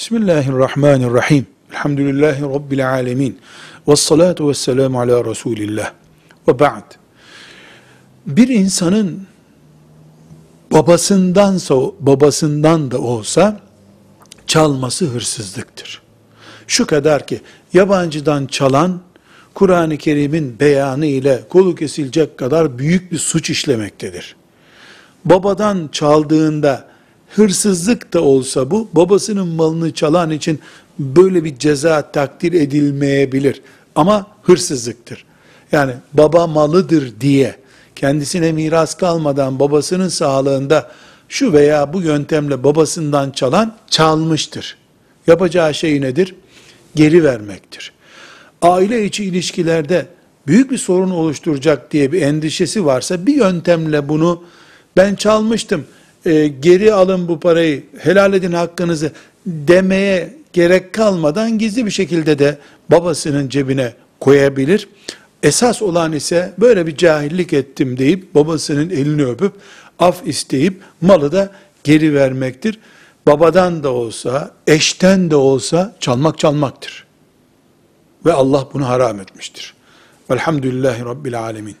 Bismillahirrahmanirrahim. Elhamdülillahi Rabbil alemin. Ve salatu ve selamu ala Resulillah. Ve ba'd. Bir insanın babasındansa, babasından da olsa çalması hırsızlıktır. Şu kadar ki yabancıdan çalan Kur'an-ı Kerim'in beyanı ile kolu kesilecek kadar büyük bir suç işlemektedir. Babadan çaldığında hırsızlık da olsa bu, babasının malını çalan için böyle bir ceza takdir edilmeyebilir. Ama hırsızlıktır. Yani baba malıdır diye kendisine miras kalmadan babasının sağlığında şu veya bu yöntemle babasından çalan çalmıştır. Yapacağı şey nedir? Geri vermektir. Aile içi ilişkilerde büyük bir sorun oluşturacak diye bir endişesi varsa bir yöntemle bunu ben çalmıştım, e, geri alın bu parayı, helal edin hakkınızı demeye gerek kalmadan gizli bir şekilde de babasının cebine koyabilir. Esas olan ise böyle bir cahillik ettim deyip babasının elini öpüp af isteyip malı da geri vermektir. Babadan da olsa, eşten de olsa çalmak çalmaktır. Ve Allah bunu haram etmiştir. Velhamdülillahi Rabbil Alemin.